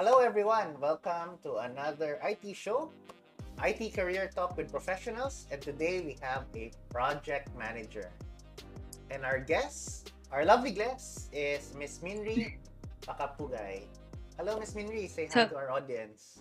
Hello, everyone. Welcome to another IT show, IT Career Talk with Professionals. And today we have a project manager. And our guest, our lovely guest, is Miss Minri Pakapugay. Hello, Miss Minri. Say hi to our audience.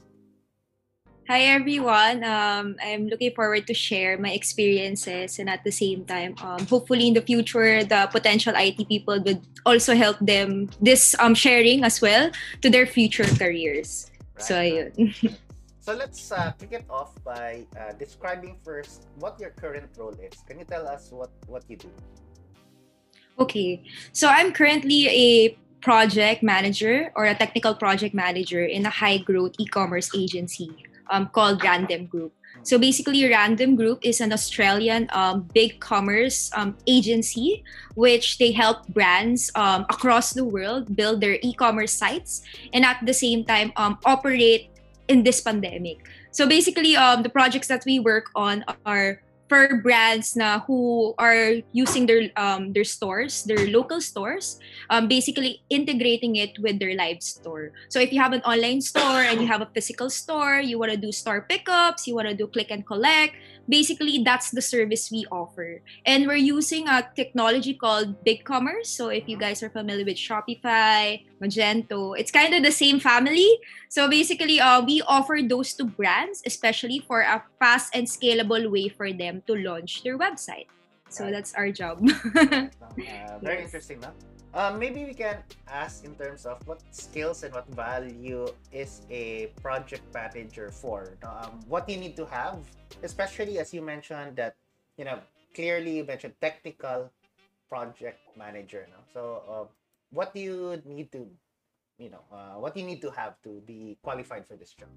Hi everyone. Um, I'm looking forward to share my experiences and at the same time, um, hopefully in the future, the potential IT people would also help them this um, sharing as well to their future careers. Right. So ayun. so let's uh, kick it off by uh, describing first what your current role is. Can you tell us what what you do? Okay, so I'm currently a project manager or a technical project manager in a high growth e-commerce agency um, called Random Group. So basically, Random Group is an Australian um, big commerce um, agency, which they help brands um, across the world build their e-commerce sites and at the same time um, operate in this pandemic. So basically, um, the projects that we work on are for brands na who are using their um, their stores, their local stores, um, basically integrating it with their live store. So if you have an online store and you have a physical store, you want to do store pickups, you want to do click and collect, basically that's the service we offer. And we're using a technology called BigCommerce. So if you guys are familiar with Shopify, Magento, it's kind of the same family. So basically, uh, we offer those to brands, especially for a fast and scalable way for them to launch their website. So that's our job. uh, very yes. interesting, no? Um, maybe we can ask in terms of what skills and what value is a project manager for. Um, what you need to have, especially as you mentioned that, you know, clearly you mentioned technical project manager. No? So, uh, what do you need to, you know, uh, what you need to have to be qualified for this job?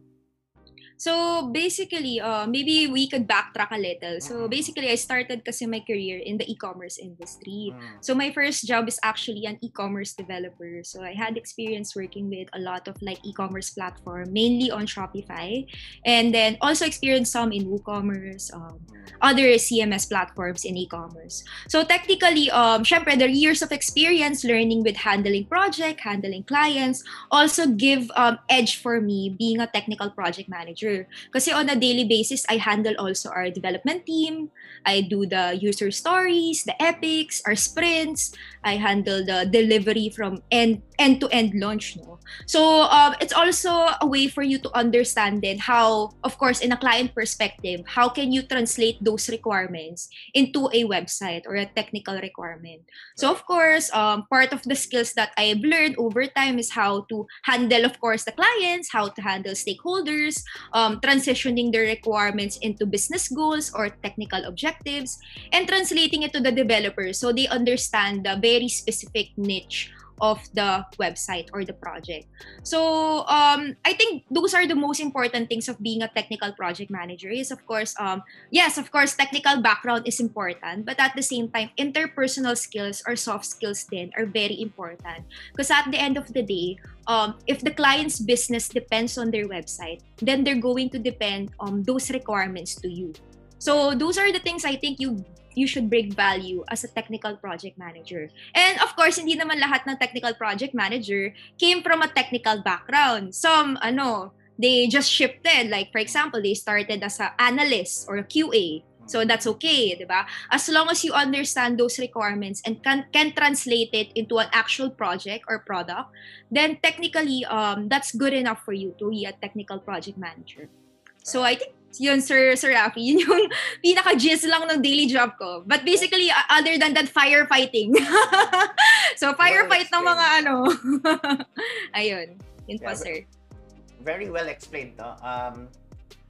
So basically, uh, maybe we could backtrack a little. So basically, I started kasi my career in the e-commerce industry. Mm. So my first job is actually an e-commerce developer. So I had experience working with a lot of like e-commerce platform, mainly on Shopify, and then also experienced some in WooCommerce, um, other CMS platforms in e-commerce. So technically, um, syempre, the years of experience learning with handling project, handling clients, also give um, edge for me being a technical project manager. Kasi on a daily basis, I handle also our development team. I do the user stories, the epics, our sprints. I handle the delivery from end end to end launch. No? So um, it's also a way for you to understand then how, of course, in a client perspective, how can you translate those requirements into a website or a technical requirement. So of course, um, part of the skills that I've learned over time is how to handle, of course, the clients, how to handle stakeholders, um, transitioning their requirements into business goals or technical objectives, and translating it to the developers so they understand the very specific niche of the website or the project. So um, I think those are the most important things of being a technical project manager is of course um, yes of course technical background is important but at the same time interpersonal skills or soft skills then are very important because at the end of the day um, if the client's business depends on their website then they're going to depend on those requirements to you. So those are the things I think you you should bring value as a technical project manager. And of course, hindi naman lahat ng technical project manager came from a technical background. Some, ano, they just shifted. Like, for example, they started as an analyst or a QA. So that's okay, di ba? As long as you understand those requirements and can, can translate it into an actual project or product, then technically, um, that's good enough for you to be a technical project manager. So I think yun, Sir, Sir Rafi, yun yung pinaka-gist lang ng daily job ko. But basically, uh, other than that, firefighting. so, firefight well ng mga ano. Ayun. Yun yeah, po, sir. Very well explained, no? Um,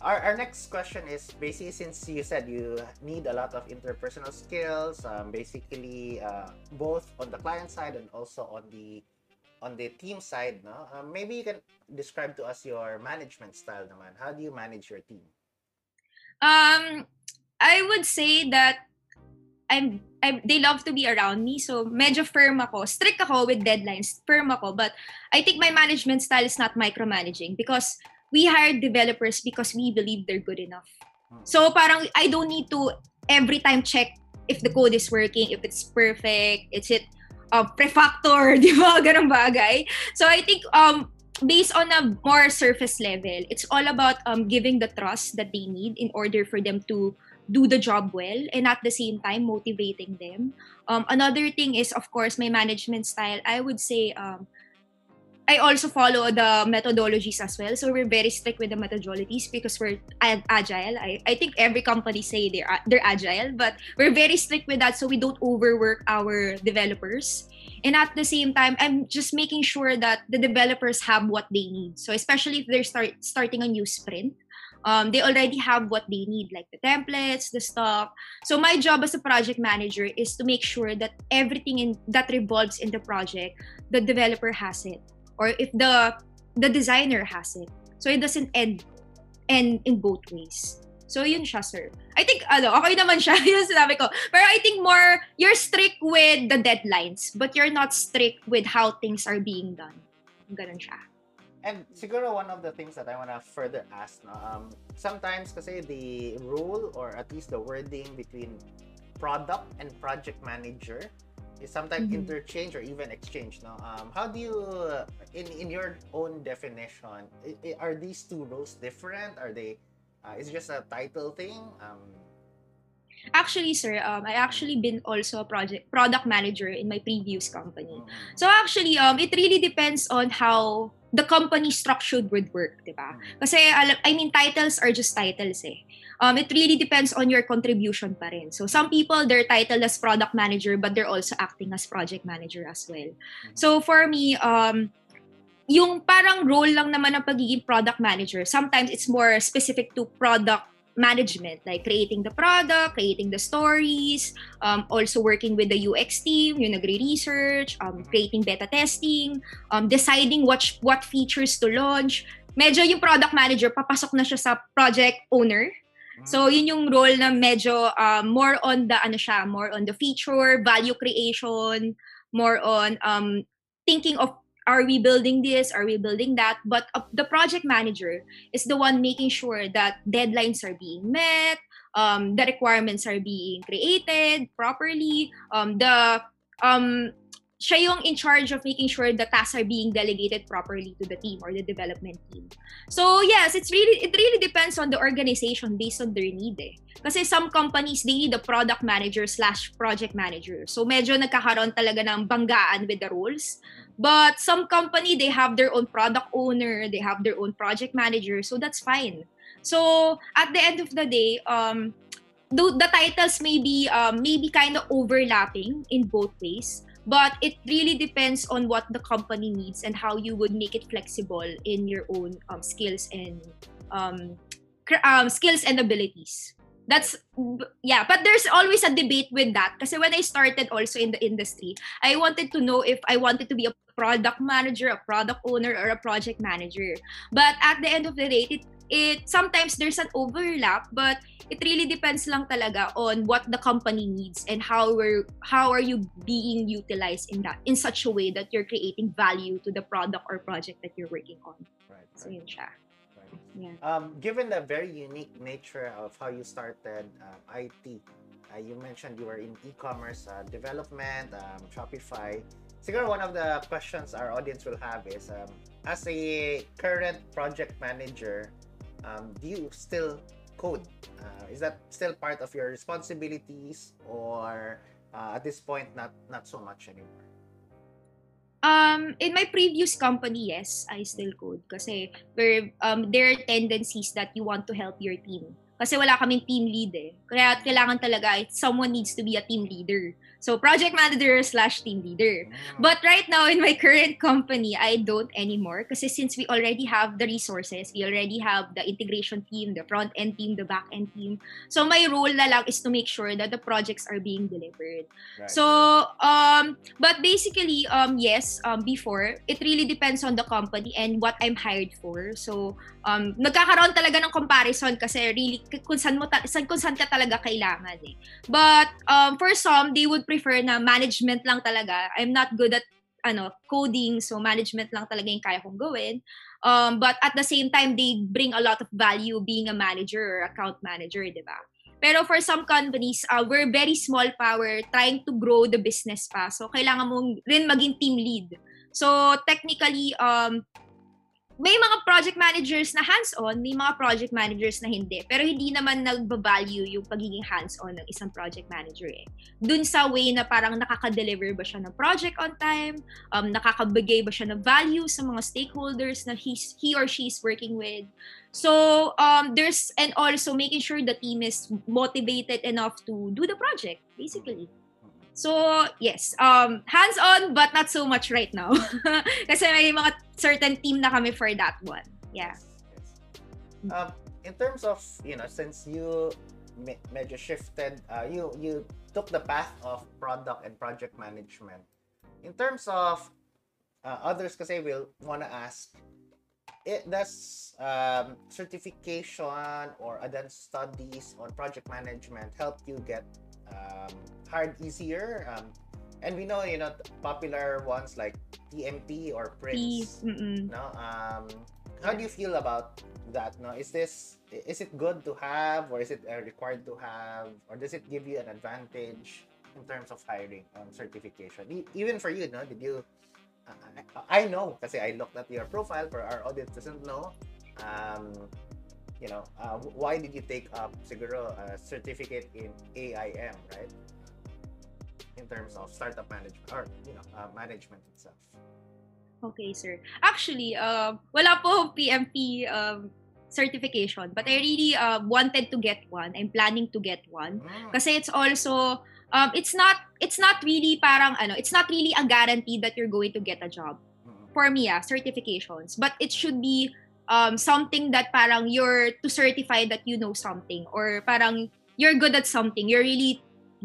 our, our next question is basically since you said you need a lot of interpersonal skills, um, basically uh, both on the client side and also on the on the team side, no? Um, maybe you can describe to us your management style naman. How do you manage your team? Um, I would say that I'm, I'm they love to be around me. So medyo firm ako. Strict ako with deadlines. Firm ako. But I think my management style is not micromanaging because we hire developers because we believe they're good enough. Hmm. So parang I don't need to every time check if the code is working, if it's perfect, is it uh, prefactor, di ba? Ganang bagay. So I think um based on a more surface level, it's all about um, giving the trust that they need in order for them to do the job well and at the same time motivating them. Um, another thing is, of course, my management style. I would say um, I also follow the methodologies as well. So we're very strict with the methodologies because we're agile. I, I think every company say they're they're agile, but we're very strict with that so we don't overwork our developers. And at the same time, I'm just making sure that the developers have what they need. So especially if they're start starting a new sprint, um, they already have what they need, like the templates, the stuff. So my job as a project manager is to make sure that everything in that revolves in the project, the developer has it, or if the the designer has it. So it doesn't end end in both ways. So yun siya, sir. I think, ano, okay naman siya, yung sinabi ko. Pero I think more, you're strict with the deadlines, but you're not strict with how things are being done. Ganun siya. And siguro one of the things that I want to further ask, no, um, sometimes kasi the rule or at least the wording between product and project manager is sometimes mm-hmm. interchange or even exchange. No, um, how do you, in in your own definition, are these two roles different? Are they? Uh, is it just a title thing? Um, Actually, sir, um, I actually been also a project product manager in my previous company. Mm-hmm. So actually, um, it really depends on how the company structured would work, di ba? Mm-hmm. Kasi, I mean, titles are just titles eh. Um, it really depends on your contribution pa rin. So, some people, they're titled as product manager, but they're also acting as project manager as well. Mm-hmm. So, for me, um, yung parang role lang naman ng pagiging product manager, sometimes it's more specific to product management, like creating the product, creating the stories, um, also working with the UX team, yung nagre-research, um, creating beta testing, um, deciding what, what features to launch. Medyo yung product manager, papasok na siya sa project owner. So, yun yung role na medyo um, more on the, ano siya, more on the feature, value creation, more on um, thinking of are we building this are we building that but uh, the project manager is the one making sure that deadlines are being met um, the requirements are being created properly um, the um, siya yung in charge of making sure the tasks are being delegated properly to the team or the development team. So yes, it's really it really depends on the organization based on their need eh. Kasi some companies they need a product manager slash project manager. So medyo nagkakaroon talaga ng banggaan with the roles. But some company, they have their own product owner, they have their own project manager, so that's fine. So at the end of the day, um, the, the titles may be um, maybe kind of overlapping in both ways, but it really depends on what the company needs and how you would make it flexible in your own um, skills and um, um, skills and abilities. that's yeah but there's always a debate with that Because when I started also in the industry I wanted to know if I wanted to be a product manager a product owner or a project manager. But at the end of the day it, it sometimes there's an overlap but it really depends lang talaga on what the company needs and how we're how are you being utilized in that in such a way that you're creating value to the product or project that you're working on. Right, so yun siya. Yeah. Um, given the very unique nature of how you started um, IT, uh, you mentioned you were in e-commerce uh, development, um, Shopify. Siguro one of the questions our audience will have is, um, as a current project manager, um, do you still code? Uh, is that still part of your responsibilities, or uh, at this point, not not so much anymore? Um, in my previous company, yes, I still code. Kasi where, um, there are tendencies that you want to help your team. Kasi wala kaming team lead eh. Kaya kailangan talaga, someone needs to be a team leader. So, project manager slash team leader. Mm. But right now, in my current company, I don't anymore. Kasi since we already have the resources, we already have the integration team, the front end team, the back end team. So, my role na lang is to make sure that the projects are being delivered. Right. So, um, but basically, um, yes, um, before, it really depends on the company and what I'm hired for. So, um, nagkakaroon talaga ng comparison kasi really, kung saan, mo ta- kung saan ka talaga kailangan eh. But, um, for some, they would prefer na management lang talaga. I'm not good at ano coding, so management lang talaga yung kaya kong gawin. Um, but at the same time, they bring a lot of value being a manager or account manager, di ba? Pero for some companies, uh, we're very small power trying to grow the business pa. So, kailangan mo rin maging team lead. So, technically, um, may mga project managers na hands-on, may mga project managers na hindi. Pero hindi naman nagba-value yung pagiging hands-on ng isang project manager eh. Dun sa way na parang nakaka-deliver ba siya ng project on time, um, nakakabigay ba siya ng value sa mga stakeholders na he's, he or she is working with. So, um, there's, and also making sure the team is motivated enough to do the project, basically. So, yes, um, hands-on but not so much right now. Kasi may mga certain team na kami for that one. Yeah. Um, in terms of, you know, since you medyo shifted, uh, you you took the path of product and project management. In terms of uh, others kasi will wanna ask, it does um, certification or advanced studies on project management help you get um, hard easier. Um, and we know, you know, popular ones like PMP or Prince. No, um, how do you feel about that? No, is this is it good to have, or is it uh, required to have, or does it give you an advantage in terms of hiring um, certification? E- even for you, no, did you? Uh, I know because I looked at your profile. For our audience doesn't know, um, you know, uh, why did you take up siguro a certificate in AIM, right? In terms of startup management or you know, uh, management itself. Okay, sir. Actually, uh, wala po PMP um, certification, but I really uh, wanted to get one. I'm planning to get one mm. kasi it's also um, it's not it's not really parang ano, it's not really a guarantee that you're going to get a job. Mm. For me, ah, certifications, but it should be um, something that parang you're to certify that you know something or parang you're good at something. You're really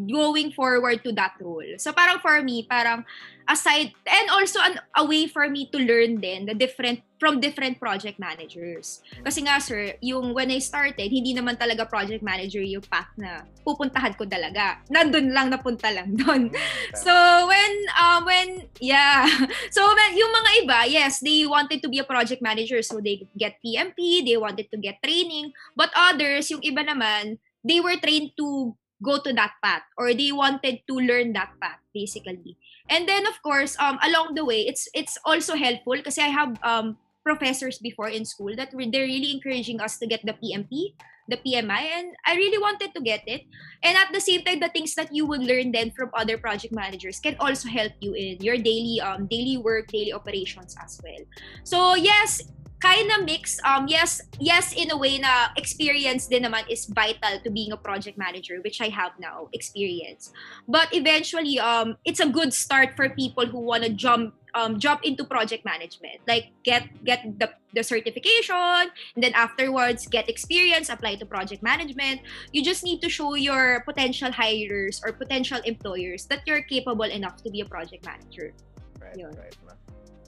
going forward to that role. So parang for me, parang aside and also an, a way for me to learn then the different from different project managers. Kasi nga sir, yung when I started, hindi naman talaga project manager yung path na pupuntahan ko talaga. Nandun lang napunta lang doon. Mm, so when um when yeah. So when yung mga iba, yes, they wanted to be a project manager so they get PMP, they wanted to get training, but others, yung iba naman, they were trained to go to that path or they wanted to learn that path basically and then of course um along the way it's it's also helpful because i have um professors before in school that they're really encouraging us to get the PMP, the PMI, and I really wanted to get it. And at the same time, the things that you would learn then from other project managers can also help you in your daily um daily work, daily operations as well. So yes, kind of mix. Um, yes, yes, in a way na experience din naman is vital to being a project manager, which I have now, experience. But eventually, um, it's a good start for people who want to jump um, jump into project management. Like get get the, the certification, and then afterwards get experience, apply to project management. You just need to show your potential hirers or potential employers that you're capable enough to be a project manager. Right, Yun. right.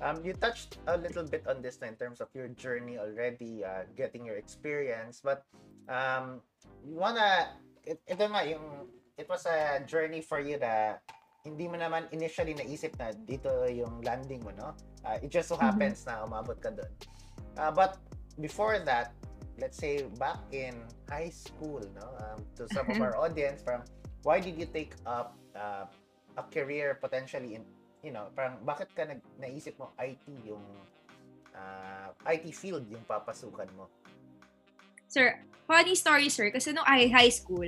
Um, you touched a little bit on this in terms of your journey already, uh, getting your experience. But um, you wanna, it, ito nga yung, it was a journey for you that hindi mo naman initially naisip na dito yung landing mo, no? Uh, it just so mm-hmm. happens mm-hmm. na umabot ka doon. Uh, but before that, let's say back in high school, no? Um, to some of our audience, from why did you take up uh, a career potentially in you know, parang bakit ka nag naisip mo IT yung uh, ah, IT field yung papasukan mo? Sir, funny story sir, kasi nung I high school,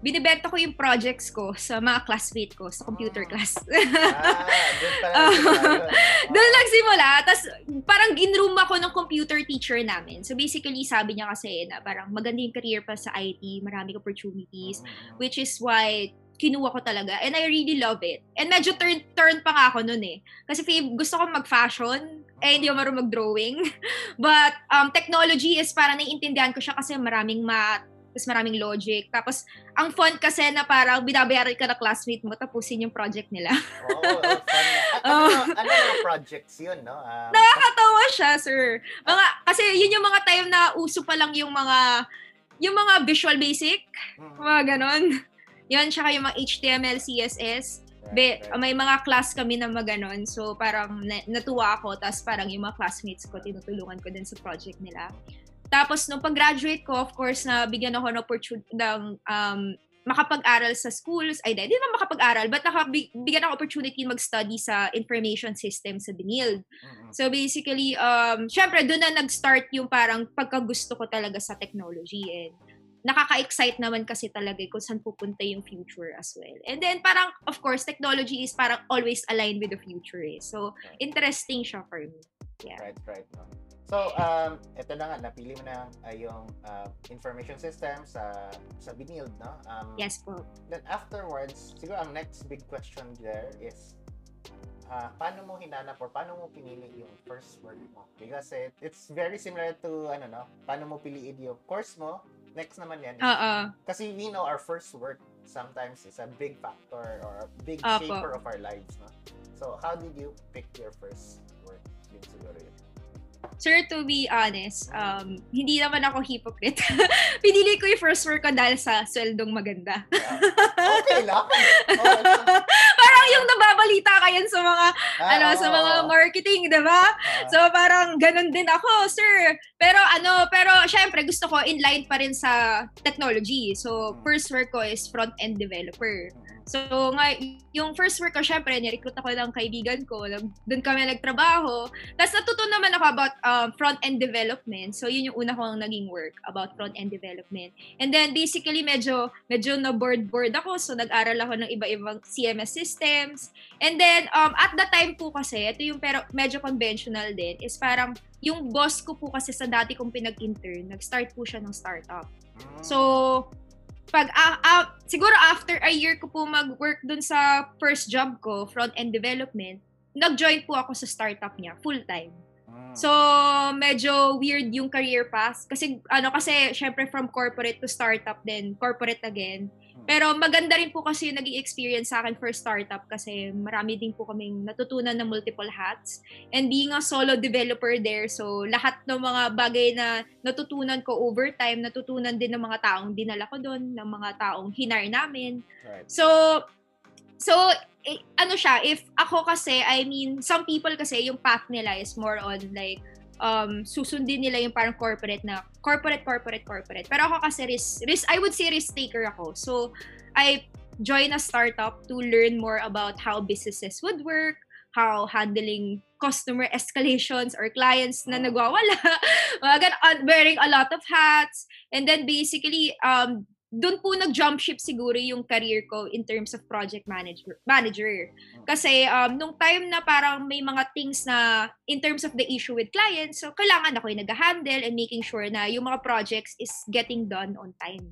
binibenta ko yung projects ko sa mga classmate ko sa computer oh. class. ah, doon pala uh, Doon nagsimula. Tapos parang ginroom ako ng computer teacher namin. So basically, sabi niya kasi na parang maganda yung career pa sa IT, maraming opportunities, mm-hmm. which is why kinuha ko talaga. And I really love it. And medyo turn, turn pa nga ako nun eh. Kasi gusto ko mag-fashion, eh hindi ako marunong mag-drawing. But um, technology is para naiintindihan ko siya kasi maraming math, tapos maraming logic. Tapos, ang fun kasi na parang binabayaran ka na classmate mo, tapusin yung project nila. Oo, oh, fun Ano, ano mga projects yun, no? Um, Nakakatawa siya, sir. Mga, kasi yun yung mga time na uso pa lang yung mga yung mga visual basic, mm. mga ganon. Yun, tsaka yung mga HTML, CSS. Be, may mga class kami na maganon. So, parang natuwa ako. Tapos parang yung mga classmates ko, tinutulungan ko din sa project nila. Tapos, nung pag-graduate ko, of course, na bigyan ako ng opportunity, ng, um, makapag-aral sa schools, ay hindi naman makapag-aral, but nakabigyan ng opportunity mag-study sa information system sa Binild. So basically, um, syempre, doon na nag-start yung parang pagkagusto ko talaga sa technology. And nakaka-excite naman kasi talaga kung saan pupunta yung future as well. And then parang, of course, technology is parang always aligned with the future. Eh. So, interesting siya for me. Yeah. Right, right. No? So, um, ito na nga, napili mo na uh, yung uh, information system sa sa Binild, no? Um, yes po. Then afterwards, siguro ang next big question there is, uh, paano mo hinanap or paano mo pinili yung first work mo? Because it, it's very similar to, ano no, paano mo piliin yung course mo, next naman yan. Uh-uh. Kasi we know our first work sometimes is a big factor or a big Apo. shaper of our lives, no? So, how did you pick your first work? Yun siguro yun. Sir, to be honest, um, hindi naman ako hypocrite. Pinili ko yung first work ko dahil sa sweldong maganda. yeah. Okay lang. Oh, parang yung nababalita kayan sa mga ah, ano oh, sa mga marketing, 'di ba? Uh, so parang ganun din ako, sir. Pero ano, pero syempre gusto ko in line pa rin sa technology. So first work ko is front-end developer. So, nga, yung first work ko, syempre, nirecruit ako ng kaibigan ko. Doon kami nagtrabaho. Tapos natuto naman ako about um, front-end development. So, yun yung una kong naging work about front-end development. And then, basically, medyo, medyo na-board-board ako. So, nag-aral ako ng iba-ibang CMS systems. And then, um, at the time po kasi, ito yung pero medyo conventional din, is parang, yung boss ko po kasi sa dati kong pinag-intern, nag-start po siya ng startup. So, pag uh, uh, siguro after a year ko po mag-work dun sa first job ko, front-end development, nag-join po ako sa startup niya full-time. Ah. So, medyo weird yung career path kasi ano kasi syempre from corporate to startup then corporate again. Pero maganda rin po kasi naging experience sa akin for startup kasi marami din po kaming natutunan ng multiple hats. And being a solo developer there, so lahat ng mga bagay na natutunan ko over time, natutunan din ng mga taong dinala ko doon, ng mga taong hinar namin. Right. So, so eh, ano siya, if ako kasi, I mean, some people kasi yung path nila is more on like, um, susundin nila yung parang corporate na corporate, corporate, corporate. Pero ako kasi risk, risk I would say risk taker ako. So, I join a startup to learn more about how businesses would work, how handling customer escalations or clients na nagwawala, wearing a lot of hats. And then basically, um, doon po nag-jump ship siguro yung career ko in terms of project manager. manager. Hmm. Kasi um, nung time na parang may mga things na in terms of the issue with clients, so kailangan ako yung nag-handle and making sure na yung mga projects is getting done on time.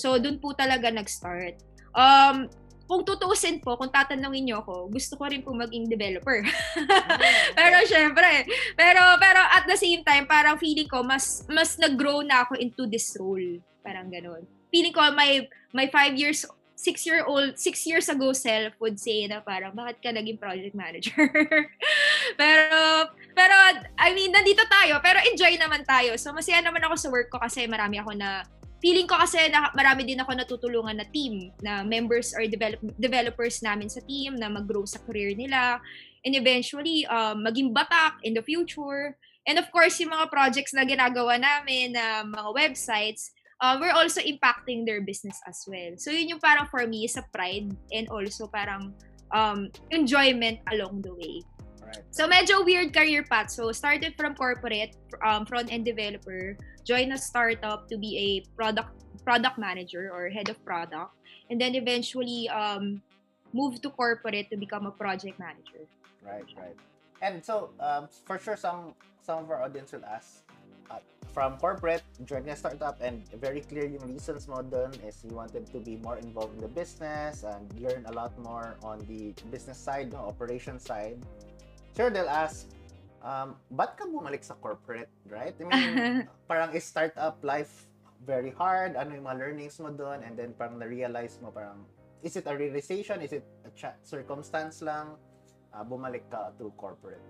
So doon po talaga nag-start. Um, kung tutuusin po, kung tatanungin niyo ako, gusto ko rin po maging developer. Pero syempre, pero pero at the same time, parang feeling ko mas mas nag-grow na ako into this role. Parang ganoon feeling ko my my five years six year old six years ago self would say na parang bakit ka naging project manager? Pero pero I mean nandito tayo pero enjoy naman tayo. So masaya naman ako sa work ko kasi marami ako na feeling ko kasi na, marami din ako natutulungan na team na members or develop, developers namin sa team na mag-grow sa career nila. And eventually um, maging batak in the future. And of course yung mga projects na ginagawa namin na uh, mga websites uh, we're also impacting their business as well. So yun yung parang for me sa pride and also parang um, enjoyment along the way. Right. So medyo weird career path. So started from corporate, um, front-end developer, joined a startup to be a product product manager or head of product, and then eventually um, moved to corporate to become a project manager. Right, right. And so um, for sure, some some of our audience will ask, from corporate, joining a startup, and very clear yung reasons mo dun is you wanted to be more involved in the business and learn a lot more on the business side, no, operation side. Sure, they'll ask, um, ba't ka bumalik sa corporate, right? I mean, parang is startup life very hard? Ano yung mga learnings mo dun? And then parang na-realize mo parang, is it a realization? Is it a circumstance lang? Uh, bumalik ka to corporate?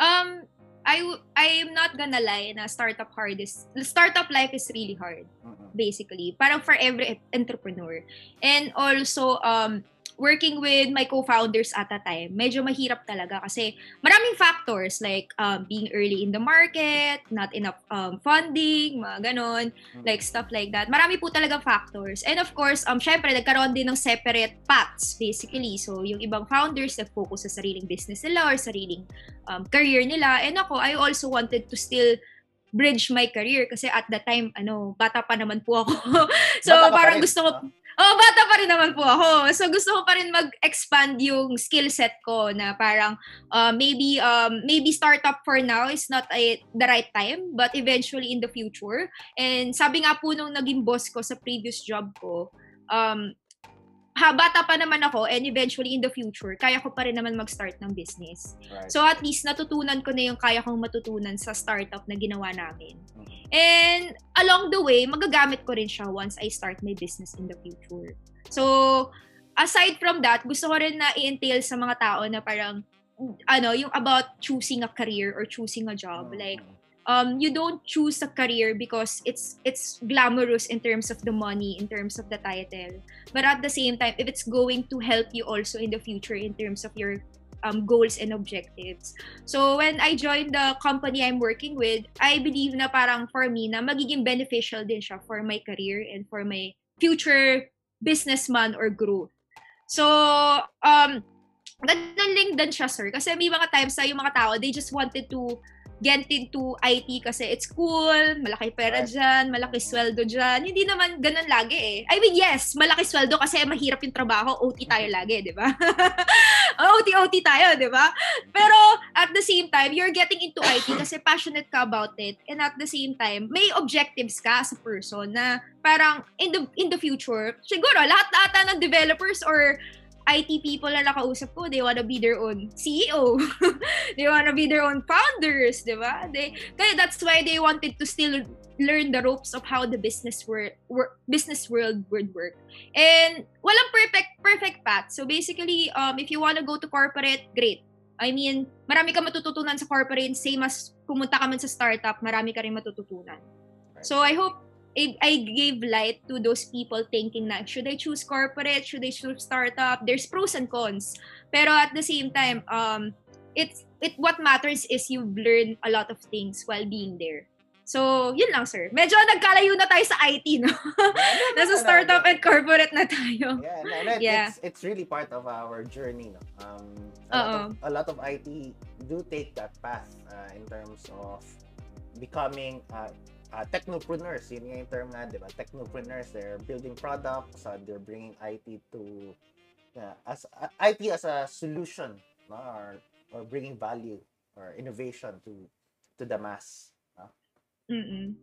Um, I I'm not gonna lie na startup hard is startup life is really hard mm-hmm. basically parang for every entrepreneur and also um working with my co-founders at a time, medyo mahirap talaga kasi maraming factors like um, being early in the market, not enough um, funding, mga ganon, mm-hmm. like stuff like that. Marami po talaga factors. And of course, um, syempre, nagkaroon din ng separate paths, basically. So, yung ibang founders nag-focus sa sariling business nila or sariling um, career nila. And ako, I also wanted to still bridge my career kasi at that time, ano, bata pa naman po ako. so, parang gusto ko, Oh, bata pa rin naman po ako. So gusto ko pa rin mag-expand yung skill set ko na parang uh, maybe um maybe startup for now is not a, the right time but eventually in the future. And sabi nga po nung naging boss ko sa previous job ko, um ha, bata pa naman ako and eventually in the future, kaya ko pa rin naman mag-start ng business. Right. So at least natutunan ko na yung kaya kong matutunan sa startup na ginawa namin. Mm-hmm. And along the way, magagamit ko rin siya once I start my business in the future. So aside from that, gusto ko rin na i-entail sa mga tao na parang ano, yung about choosing a career or choosing a job. Mm-hmm. Like, um, you don't choose a career because it's it's glamorous in terms of the money, in terms of the title. But at the same time, if it's going to help you also in the future in terms of your um, goals and objectives. So when I joined the company I'm working with, I believe na parang for me na magiging beneficial din siya for my career and for my future businessman or growth. So, um, ganun lang din siya, sir. Kasi may mga times na yung mga tao, they just wanted to get into IT kasi it's cool, malaki pera dyan, malaki sweldo dyan. Hindi naman ganun lagi eh. I mean, yes, malaki sweldo kasi mahirap yung trabaho, OT tayo lagi, di ba? OT-OT tayo, di ba? Pero at the same time, you're getting into IT kasi passionate ka about it. And at the same time, may objectives ka as a person na parang in the in the future, siguro lahat ata ng developers or IT people na nakausap ko, they wanna be their own CEO. they wanna be their own founders, di ba? They, kaya that's why they wanted to still learn the ropes of how the business world, work, business world would work. And walang perfect perfect path. So basically, um, if you wanna go to corporate, great. I mean, marami ka matututunan sa corporate, same as pumunta ka man sa startup, marami ka rin matututunan. So I hope I gave light to those people thinking na should I choose corporate, should I choose startup? There's pros and cons. Pero at the same time, um, it's it what matters is you've learned a lot of things while being there. So, yun lang, sir. Medyo nagkalayo na tayo sa IT, no? Nasa startup and corporate na tayo. Yeah, no, no, yeah. It's, it's really part of our journey, no? Um, a, lot of, a lot of IT do take that path uh, in terms of becoming uh, uh, technopreneurs, yun yung term nga, di ba? Technopreneurs, they're building products, uh, they're bringing IT to, uh, as uh, IT as a solution, no? or, or bringing value or innovation to to the mass. No? Mm-mm.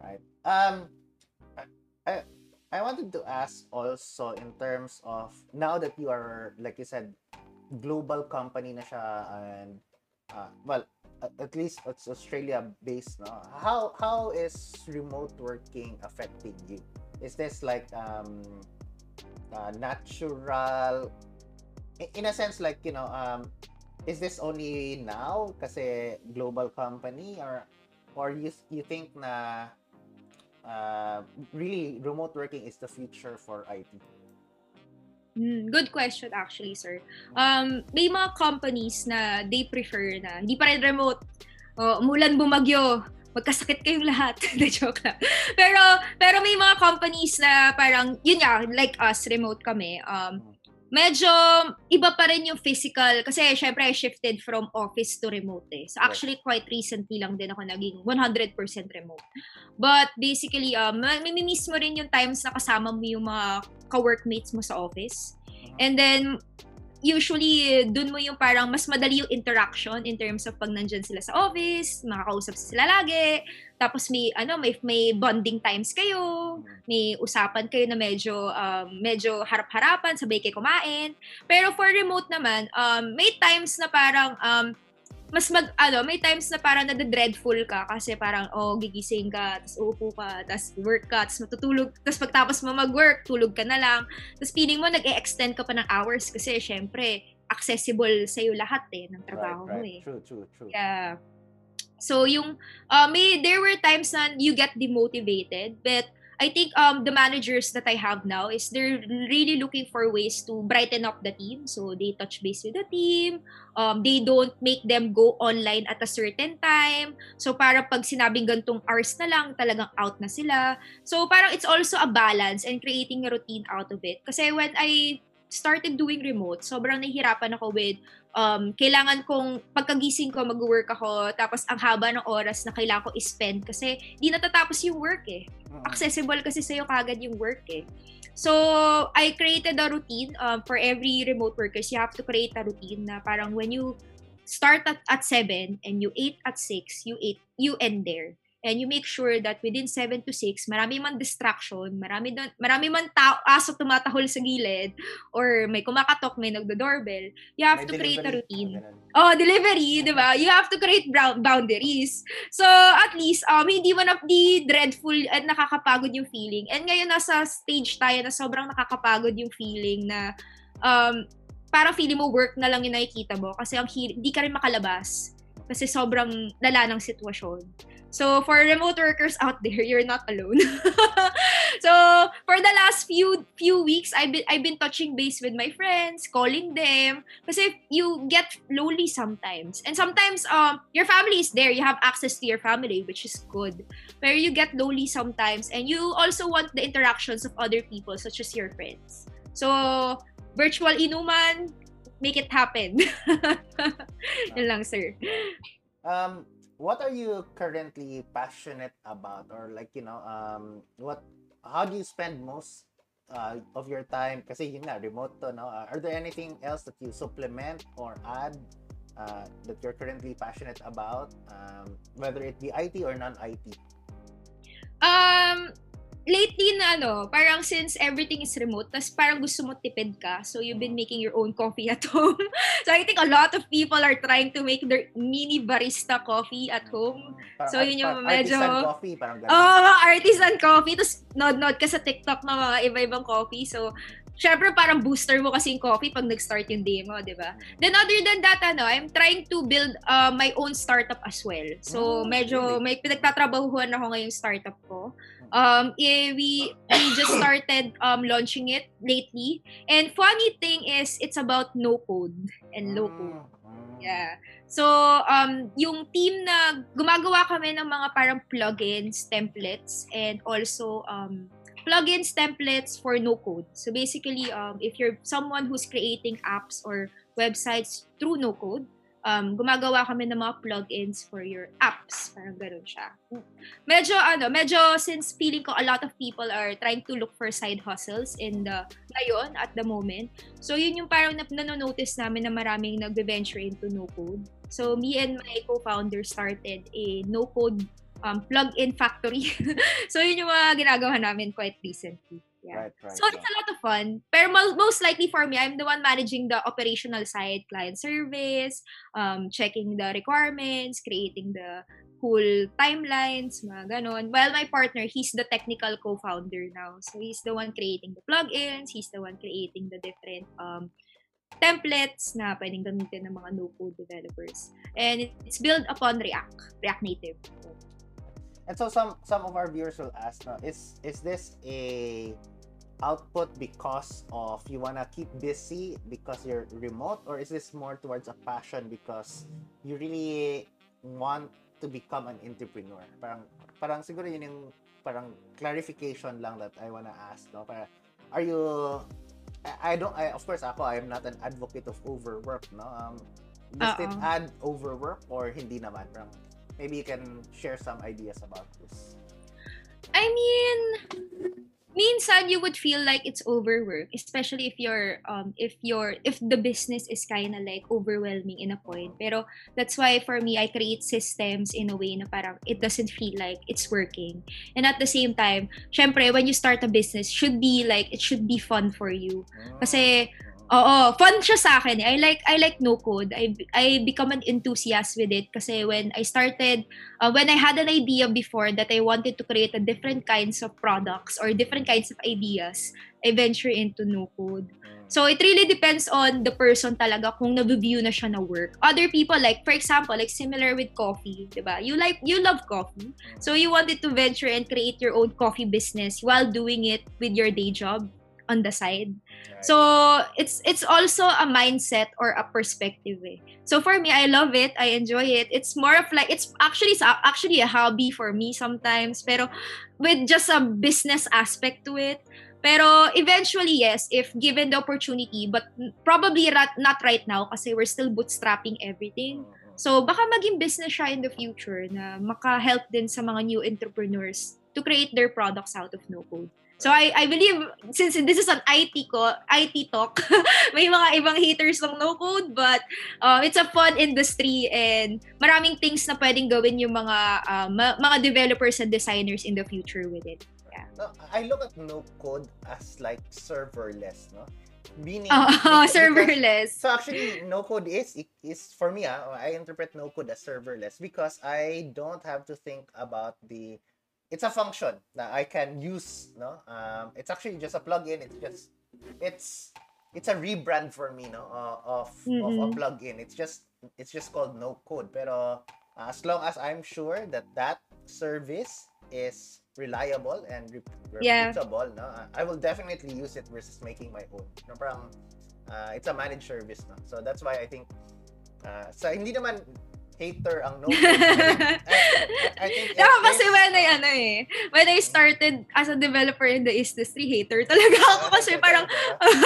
Right. Um, I, I wanted to ask also in terms of, now that you are, like you said, global company na siya and, uh, well, at least it's Australia based no? How how is remote working affecting you? Is this like um uh, natural? In a sense like you know um is this only now kasi global company or or you you think na uh, really remote working is the future for IT Mm, good question actually, sir. Um, may mga companies na they prefer na hindi pa rin remote. Oh, umulan bumagyo, magkasakit kayong lahat. The joke lang. Pero pero may mga companies na parang yun nga, like us, remote kami. Um, medyo iba pa rin yung physical kasi syempre I shifted from office to remote eh. So actually quite recently lang din ako naging 100% remote. But basically um mamimiss mo rin yung times na kasama mo yung mga ka-workmates mo sa office. Uh-huh. And then usually dun mo yung parang mas madali yung interaction in terms of pag nandyan sila sa office, makakausap sila lagi, tapos may ano may may bonding times kayo, may usapan kayo na medyo um, medyo harap-harapan, sabay kayo kumain. Pero for remote naman, um, may times na parang um, mas mag ano, may times na parang nade-dreadful ka kasi parang oh gigising ka, tapos uupo ka, tapos work ka, tapos matutulog, tapos pagtapos mo mag-work, tulog ka na lang. Tapos feeling mo nag-extend ka pa ng hours kasi syempre accessible sa iyo lahat eh ng trabaho right, right. mo eh. True, true, true. Yeah. So yung uh, may there were times na you get demotivated but I think um the managers that I have now is they're really looking for ways to brighten up the team. So they touch base with the team. Um, they don't make them go online at a certain time. So para pag sinabing gantong hours na lang, talagang out na sila. So parang it's also a balance and creating a routine out of it. Kasi when I started doing remote, sobrang nahihirapan ako with um, kailangan kong pagkagising ko mag-work ako tapos ang haba ng oras na kailangan ko i-spend kasi di natatapos yung work eh. Accessible kasi sa'yo kagad yung work eh. So, I created a routine um, for every remote workers. You have to create a routine na parang when you start at, at 7 and you 8 at 6, you 8, you end there and you make sure that within 7 to 6, marami man distraction, marami, don, marami man tao, aso tumatahol sa gilid, or may kumakatok, may nagdo-doorbell, you have may to delivery. create a routine. Oh, delivery, di ba? You have to create boundaries. So, at least, um, hindi mo na di dreadful at nakakapagod yung feeling. And ngayon, nasa stage tayo na sobrang nakakapagod yung feeling na um, parang feeling mo work na lang yung nakikita mo kasi ang hindi ka rin makalabas kasi sobrang lala ng sitwasyon. So for remote workers out there, you're not alone. so for the last few few weeks, I've been I've been touching base with my friends, calling them. Because you get lonely sometimes, and sometimes um your family is there, you have access to your family, which is good. But you get lonely sometimes, and you also want the interactions of other people, such as your friends. So virtual inuman, make it happen. Yun lang, sir. Um, what are you currently passionate about? Or like you know um what how do you spend most uh, of your time? Kasi yun nga remote to no? Uh, are there anything else that you supplement or add uh, that you're currently passionate about? Um, whether it be IT or non-IT um lately na ano, parang since everything is remote, tas parang gusto mo tipid ka, so you've been making your own coffee at home. so I think a lot of people are trying to make their mini barista coffee at home. Parang, so yun yung medyo... Artisan coffee, parang ganun. Oo, oh, artisan coffee. Tapos nod-nod ka sa TikTok ng mga iba-ibang coffee. So syempre parang booster mo kasi yung coffee pag nag-start yung day mo, di ba? Then other than that, ano, I'm trying to build uh, my own startup as well. So oh, medyo really? may pinagtatrabahuhan ako ngayong startup ko. Um, eh, we we just started um, launching it lately. And funny thing is, it's about no code and low code. Mm, yeah. So, um, yung team na gumagawa kami ng mga parang plugins, templates, and also um, plugins, templates for no code. So basically, um, if you're someone who's creating apps or websites through no code, um, gumagawa kami ng mga plugins for your apps. Parang ganun siya. Medyo, ano, medyo since feeling ko a lot of people are trying to look for side hustles in the, ngayon, at the moment. So, yun yung parang nanonotice namin na maraming nagbe-venture into no-code. So, me and my co-founder started a no-code um, plug-in factory. so yun yung mga ginagawa namin quite recently. Yeah. Right, right, so it's a lot of fun. Pero most likely for me, I'm the one managing the operational side, client service, um, checking the requirements, creating the cool timelines, mga ganon. While my partner, he's the technical co-founder now. So he's the one creating the plugins, he's the one creating the different um, templates na pwedeng gamitin ng mga no-code developers. And it's built upon React, React Native. And so some some of our viewers will ask, no, is is this a output because of you wanna keep busy because you're remote, or is this more towards a passion because you really want to become an entrepreneur? Parang parang siguro yun yung parang clarification lang that I wanna ask, no? Para are you I, I don't I of course ako I am not an advocate of overwork, no? Um does Uh-oh. it add overwork or hindi naman? Parang maybe you can share some ideas about this. I mean, minsan you would feel like it's overwork, especially if you're um if you're if the business is kind of like overwhelming in a point. Pero that's why for me I create systems in a way na parang it doesn't feel like it's working. And at the same time, syempre when you start a business should be like it should be fun for you. Kasi Oo, fun siya sa akin. Eh. I like I like no code. I I become an enthusiast with it kasi when I started uh, when I had an idea before that I wanted to create a different kinds of products or different kinds of ideas, I venture into no code. Hmm. So it really depends on the person talaga kung na-view na siya na work. Other people like for example, like similar with coffee, 'di ba? You like you love coffee. So you wanted to venture and create your own coffee business while doing it with your day job on the side. So it's it's also a mindset or a perspective. Eh. So for me, I love it. I enjoy it. It's more of like it's actually it's actually a hobby for me sometimes, pero with just a business aspect to it. Pero eventually, yes, if given the opportunity, but probably not right now kasi we're still bootstrapping everything. Mm-hmm. So baka maging business siya in the future na maka-help din sa mga new entrepreneurs to create their products out of no code. So I I believe since this is an IT ko, IT talk, may mga ibang haters ng no code but uh, it's a fun industry and maraming things na pwedeng gawin yung mga uh, ma- mga developers and designers in the future with it. Yeah. No, I look at no code as like serverless, no? Meaning uh, serverless. so actually no code is is for me, uh, I interpret no code as serverless because I don't have to think about the it's a function that I can use, no? Um, it's actually just a plugin. It's just it's it's a rebrand for me, no, uh, of mm-hmm. of a mm-hmm. plugin. It's just it's just called no code. Pero uh, as long as I'm sure that that service is reliable and repeatable, yeah. no, I will definitely use it versus making my own. No, parang, uh, it's a managed service, no. So that's why I think uh, so hindi naman hater ang no. I, I, think Ako kasi when I, ano eh, when I started as a developer in the industry, hater talaga ako kasi parang,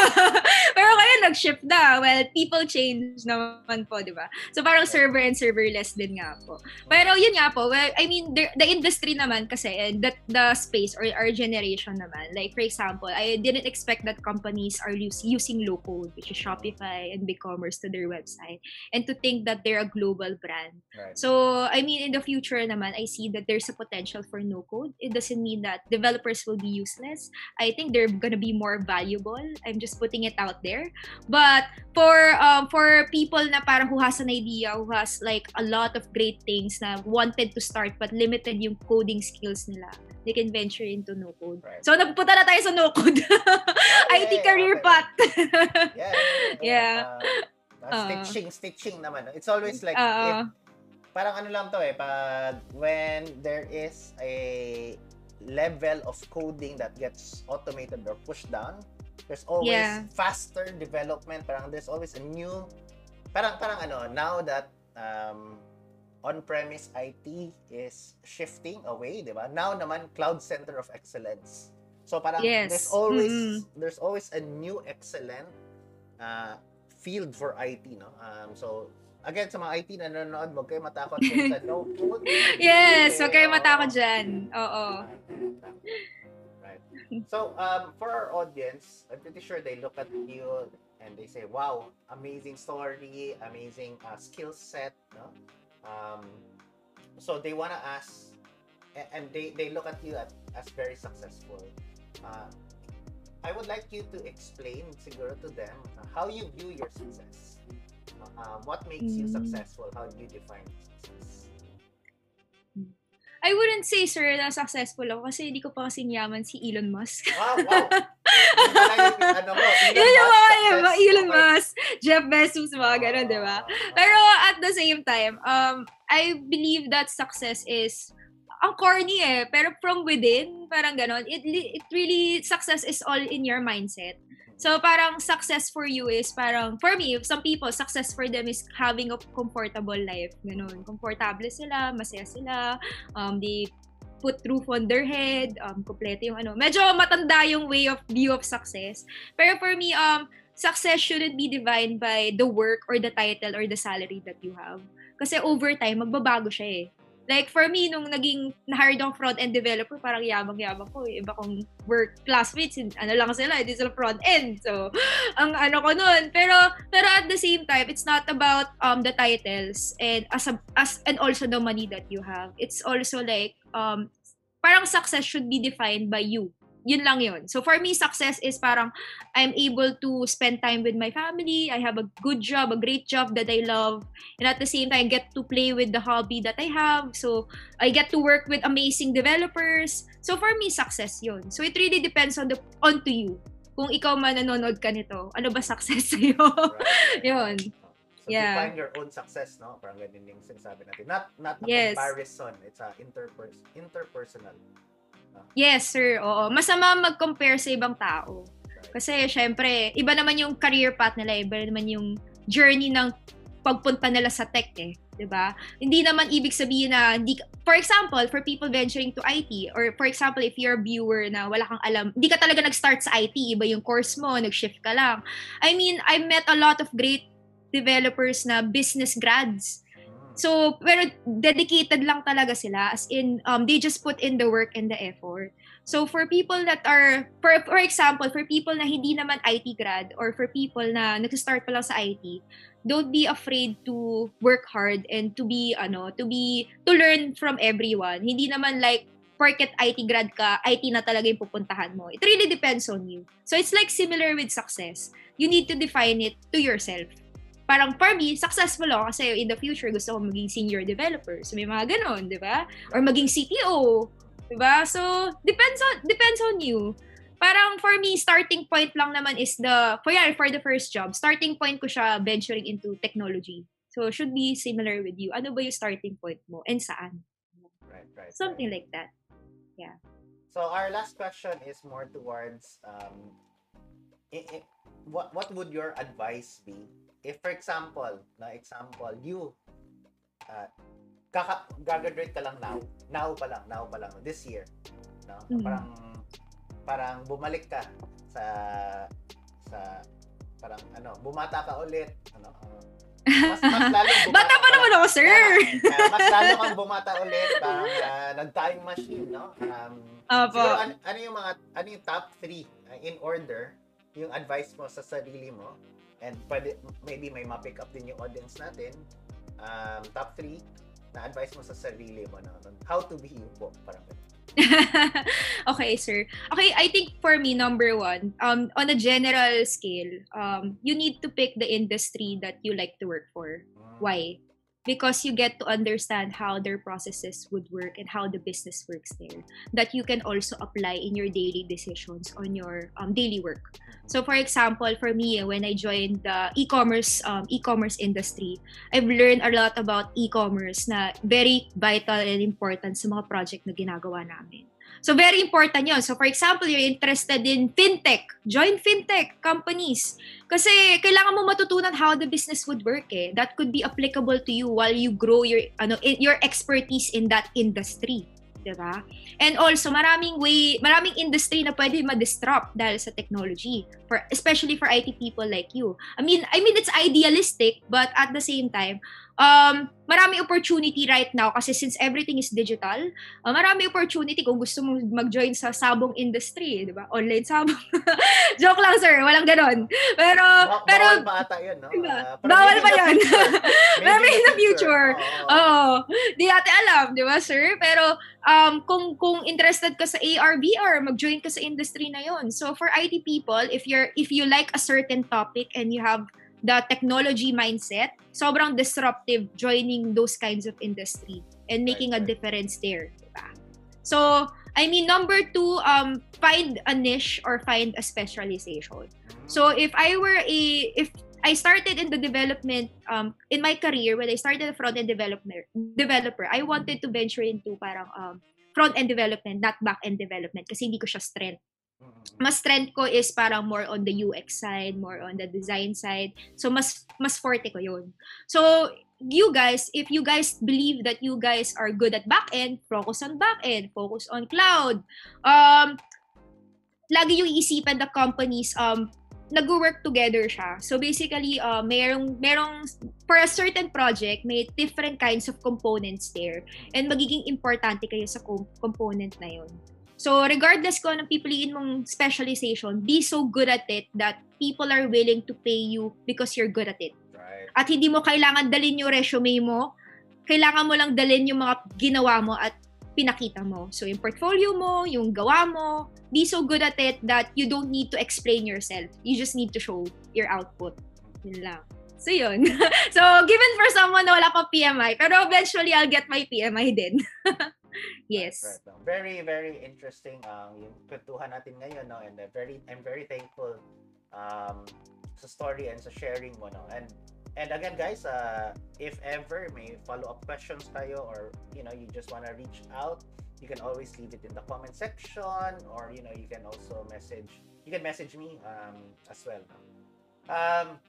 pero kaya nag-shift na. Well, people change naman po, di ba? So parang server and serverless din nga po. Pero yun nga po, well, I mean, the, the industry naman kasi, and that the space or our generation naman, like for example, I didn't expect that companies are use, using low code, which is Shopify and BigCommerce to their website, and to think that they're a global brand brand. Right. So, I mean, in the future naman, I see that there's a potential for no code. It doesn't mean that developers will be useless. I think they're gonna be more valuable. I'm just putting it out there. But for um, for people na parang who has an idea, who has like a lot of great things na wanted to start but limited yung coding skills nila, they can venture into no code. Right. So nagpunta na tayo sa no code. okay, IT career okay. path. yeah. yeah, yeah. Uh, Uh, stitching, stitching naman. It's always like, uh, if, parang ano lang to eh, pag when there is a level of coding that gets automated or pushed down, there's always yeah. faster development. Parang there's always a new, parang, parang ano, now that um, on-premise IT is shifting away, di ba? Now naman, cloud center of excellence. So parang yes. there's always mm-hmm. there's always a new excellent uh, field for IT, no? Um, so, again, sa mga IT na nanonood, huwag kayo matakot sa no yes, huwag kayo matakot dyan. Oo. Right. So, um, for our audience, I'm pretty sure they look at you and they say, wow, amazing story, amazing uh, skill set, no? Um, so, they want to ask, and they, they look at you as, as very successful. Uh, I would like you to explain siguro to them uh, how you view your success. Uh, what makes you successful? How do you define success? I wouldn't say, sir, na successful ako kasi hindi ko pa kasing yaman si Elon Musk. Wow, wow. ano mo, Elon Yun yung mga, yung Elon Musk, Jeff Bezos, mga ganun, di ba? Pero at the same time, um, I believe that success is ang corny eh, pero from within, parang ganon, it, it really, success is all in your mindset. So parang success for you is parang, for me, some people, success for them is having a comfortable life. Ganon. Komportable sila, masaya sila, um, they put roof on their head, um, kompleto yung ano. Medyo matanda yung way of view of success. Pero for me, um, success shouldn't be defined by the work or the title or the salary that you have. Kasi over time, magbabago siya eh. Like, for me, nung naging na-hired akong front-end developer, parang yabang-yabang ko. Iba kong work classmates, ano lang sila, hindi sila front-end. So, ang ano ko nun. Pero, pero at the same time, it's not about um, the titles and as, a, as and also the money that you have. It's also like, um, parang success should be defined by you yun lang yun. So for me, success is parang I'm able to spend time with my family. I have a good job, a great job that I love. And at the same time, I get to play with the hobby that I have. So I get to work with amazing developers. So for me, success yun. So it really depends on the on to you. Kung ikaw man nanonood ka nito, ano ba success sa'yo? Right. yun. So yeah. define your own success, no? Parang ganun yung sinasabi natin. Not not a yes. comparison. It's a interpers interpersonal. Yes, sir. Oo. Masama mag-compare sa ibang tao. Kasi, syempre, iba naman yung career path nila, iba naman yung journey ng pagpunta nila sa tech eh. 'di ba? Hindi naman ibig sabihin na hindi for example, for people venturing to IT or for example, if you're a viewer na wala kang alam, hindi ka talaga nag-start sa IT, iba yung course mo, nag-shift ka lang. I mean, I met a lot of great developers na business grads So, pero dedicated lang talaga sila. As in, um, they just put in the work and the effort. So, for people that are, for, for example, for people na hindi naman IT grad or for people na nag-start pa lang sa IT, don't be afraid to work hard and to be, ano, to be, to learn from everyone. Hindi naman like, porket IT grad ka, IT na talaga yung pupuntahan mo. It really depends on you. So, it's like similar with success. You need to define it to yourself parang for me, successful ako kasi in the future gusto ko maging senior developer. So may mga ganon, di ba? Or maging CTO, di ba? So, depends on, depends on you. Parang for me, starting point lang naman is the, for, yeah, for the first job, starting point ko siya venturing into technology. So, should be similar with you. Ano ba yung starting point mo and saan? Right, right. Something right. like that. Yeah. So, our last question is more towards um, it, it, what, what would your advice be if for example, na example, you uh, kaka gagraduate ka lang now, now pa lang, now pa lang, this year, no? Mm-hmm. Parang parang bumalik ka sa sa parang ano, bumata ka ulit, ano, uh, mas, mas lalo bumata Bata pa naman ako, sir! Uh, uh, mas lalo kang bumata ulit, parang uh, nag-time machine, no? Um, Opo. Siguro, an- ano yung mga, ano yung top 3 uh, in order, yung advice mo sa sarili mo and pwede, maybe may ma-pick up din yung audience natin. Um, top 3 na advice mo sa sarili mo na how to be you po, parang okay, sir. Okay, I think for me, number one, um, on a general scale, um, you need to pick the industry that you like to work for. Mm. Why? Because you get to understand how their processes would work and how the business works there that you can also apply in your daily decisions on your um, daily work. So for example for me when i joined the e-commerce um, e-commerce industry i've learned a lot about e-commerce na very vital and important sa mga project na ginagawa namin So very important yun. So for example, you're interested in fintech, join fintech companies. Kasi kailangan mo matutunan how the business would work eh. That could be applicable to you while you grow your ano your expertise in that industry. 'di ba? And also maraming way, maraming industry na pwede ma-disrupt dahil sa technology. For especially for IT people like you. I mean, I mean it's idealistic but at the same time, um, marami opportunity right now kasi since everything is digital, uh, marami opportunity kung gusto mong mag-join sa sabong industry, di ba? Online sabong. Joke lang, sir. Walang ganon. Pero, ba- pero... Bawal pa ata yun, no? Diba? Uh, bawal pa yun. maybe in the future. Oo. Oh. Di natin alam, di ba, sir? Pero, um, kung, kung interested ka sa AR, VR, mag-join ka sa industry na yon So, for IT people, if you're, if you like a certain topic and you have the technology mindset, sobrang disruptive joining those kinds of industry and making a difference there. Diba? So, I mean, number two, um, find a niche or find a specialization. So, if I were a, if I started in the development, um, in my career, when I started a front-end developer, developer, I wanted to venture into parang um, front-end development, not back-end development kasi hindi ko siya strength. Mas trend ko is parang more on the UX side, more on the design side. So mas mas forte ko 'yun. So you guys, if you guys believe that you guys are good at backend, focus on backend, focus on cloud. Um lagi yung iisipan the companies um nag-work together siya. So basically, uh, merong, merong, for a certain project, may different kinds of components there. And magiging importante kayo sa com- component na yon So, regardless kung anong pipiliin mong specialization, be so good at it that people are willing to pay you because you're good at it. Right. At hindi mo kailangan dalin yung resume mo, kailangan mo lang dalin yung mga ginawa mo at pinakita mo. So, yung portfolio mo, yung gawa mo, be so good at it that you don't need to explain yourself. You just need to show your output. Yun lang. So, yun. so, given for someone na wala pa PMI, pero eventually, I'll get my PMI din. yes. Right, right. Very, very interesting um, yung kwentuhan natin ngayon, no? And uh, very, I'm very thankful um, sa story and sa sharing mo, no? And And again, guys, uh, if ever may follow-up questions kayo or, you know, you just want to reach out, you can always leave it in the comment section or, you know, you can also message, you can message me um, as well. Um,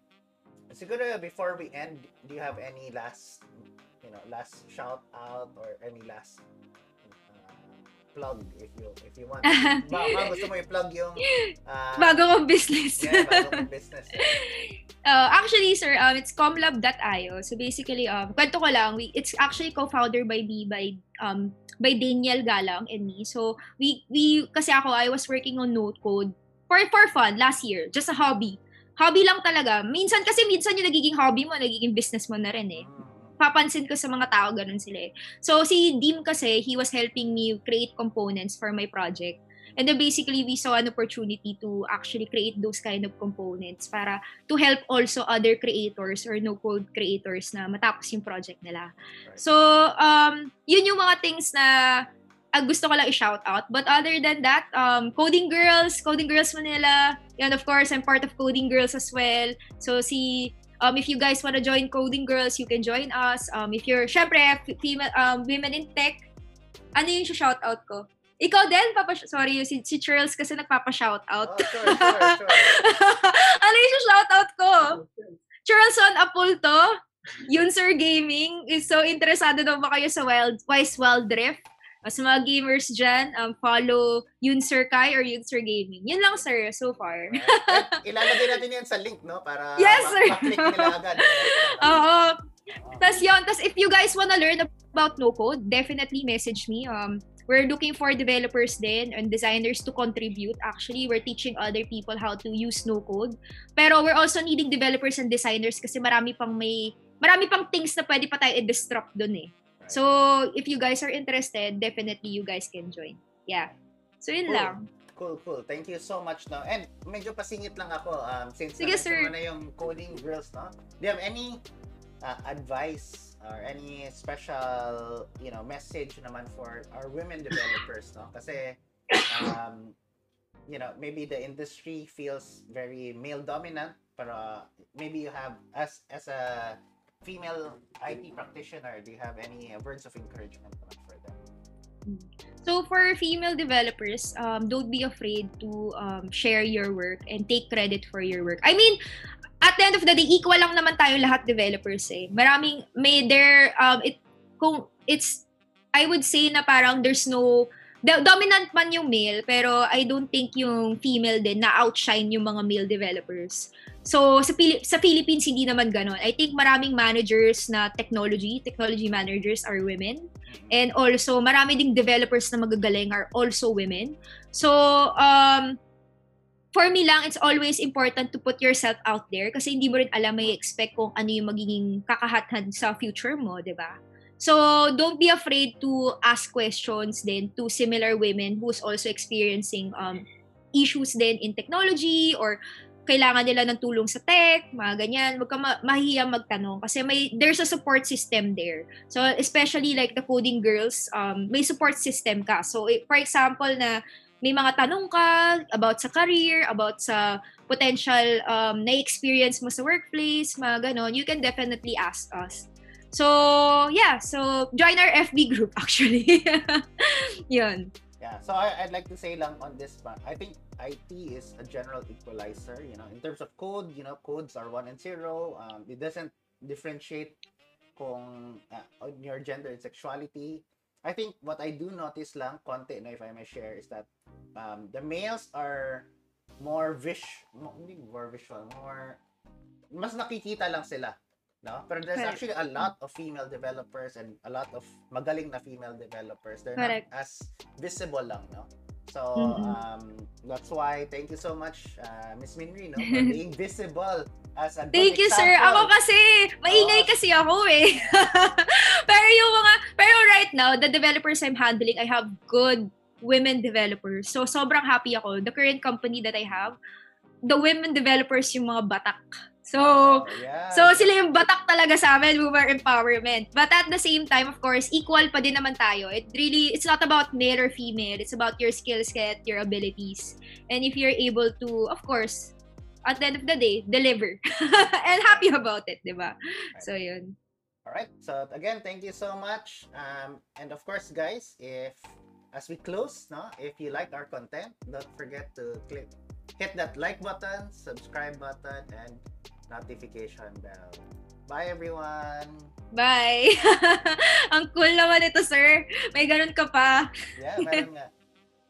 siguro, before we end, do you have any last, you know, last shout out or any last plug if you if you want. Baka gusto mo i-plug yung uh, bago kong business. yeah, bago kong business. uh, actually, sir, um, it's comlab.io. So basically, um, kwento ko lang, we, it's actually co-founder by me, by um, by Daniel Galang and me. So we we kasi ako I was working on Node code for for fun last year, just a hobby. Hobby lang talaga. Minsan kasi minsan yung nagiging hobby mo, nagiging business mo na rin eh. Papansin ko sa mga tao, ganun sila eh. So, si Dim kasi, he was helping me create components for my project. And then basically, we saw an opportunity to actually create those kind of components para to help also other creators or no-code creators na matapos yung project nila. Right. So, um, yun yung mga things na uh, gusto ko lang i-shout out. But other than that, um, Coding Girls, Coding Girls Manila, and of course, I'm part of Coding Girls as well. So, si Um, if you guys want to join Coding Girls, you can join us. Um, if you're, syempre, female, um, women in tech, ano yung shoutout ko? Ikaw din, papa, sorry, si, si Charles kasi nagpapa-shoutout. Oh, sure, sure, sure. ano yung shoutout ko? Charleson Apulto, Yun Sir Gaming, is so interesado daw ba kayo sa Wild, Wise Wild Mas mga gamers dyan, um, follow Yun Sir Kai or Yun Sir Gaming. Yun lang, sir, so far. right. Ilalagay natin yan sa link, no? Para yes, sir. ma-click nila agad. Oo. Tapos yun, tapos if you guys wanna learn about no-code, definitely message me. Um, we're looking for developers then and designers to contribute. Actually, we're teaching other people how to use no-code. Pero we're also needing developers and designers kasi marami pang may marami pang things na pwede pa tayo i-disrupt doon eh. So, if you guys are interested, definitely you guys can join. Yeah. So, yun cool. lang. Cool, cool. Thank you so much, no? And medyo pasingit lang ako, um, since Sige, sir. na yung coding girls, no? Do you have any uh, advice or any special, you know, message naman for our women developers, no? Kasi, um, you know, maybe the industry feels very male dominant, pero maybe you have, as, as a female IT practitioner, do you have any words of encouragement for them? So for female developers, um, don't be afraid to um, share your work and take credit for your work. I mean, at the end of the day, equal lang naman tayo lahat developers eh. Maraming, may there, um, it, kung it's, I would say na parang there's no, dominant man yung male, pero I don't think yung female din na outshine yung mga male developers. So, sa, Pili- sa Philippines, hindi naman ganon. I think maraming managers na technology, technology managers are women. Mm-hmm. And also, marami ding developers na magagaling are also women. So, um, for me lang, it's always important to put yourself out there kasi hindi mo rin alam may expect kung ano yung magiging kakahathan sa future mo, di ba? So, don't be afraid to ask questions then to similar women who's also experiencing um, issues then in technology or kailangan nila ng tulong sa tech, mga ganyan, wag ka ma- mahihiyang magtanong kasi may there's a support system there. So especially like the coding girls, um, may support system ka. So for example na may mga tanong ka about sa career, about sa potential um, na experience mo sa workplace, mga ganon, you can definitely ask us. So, yeah. So, join our FB group actually. Yun. Yeah. So, I, I'd like to say lang on this one, I think IT is a general equalizer. You know, in terms of code, you know, codes are one and zero. Um, it doesn't differentiate kung uh, on your gender and sexuality. I think what I do notice lang, konti, no, if I may share, is that um, the males are more vis, more visual, more, mas nakikita lang sila. No? Pero there's Correct. actually a lot of female developers and a lot of magaling na female developers. They're Correct. not as visible lang, no? So, um, that's why, thank you so much, uh, Miss Minri, no, for being visible as a Thank you, example. sir. Ako kasi, maingay Oo. kasi ako eh. pero yung mga, pero right now, the developers I'm handling, I have good women developers. So, sobrang happy ako. The current company that I have, the women developers yung mga batak. So, yeah. So, sila yung batak talaga sa amin, women empowerment. But at the same time, of course, equal pa din naman tayo. It really, it's not about male or female. It's about your skill set, your abilities. And if you're able to, of course, at the end of the day, deliver. and happy about it, di ba? So, yun. Alright, so again, thank you so much. Um, and of course, guys, if as we close, no, if you like our content, don't forget to click, hit that like button, subscribe button, and notification bell. Bye, everyone. Bye! Ang cool naman ito, sir. May ganun ka pa. Yeah, meron nga.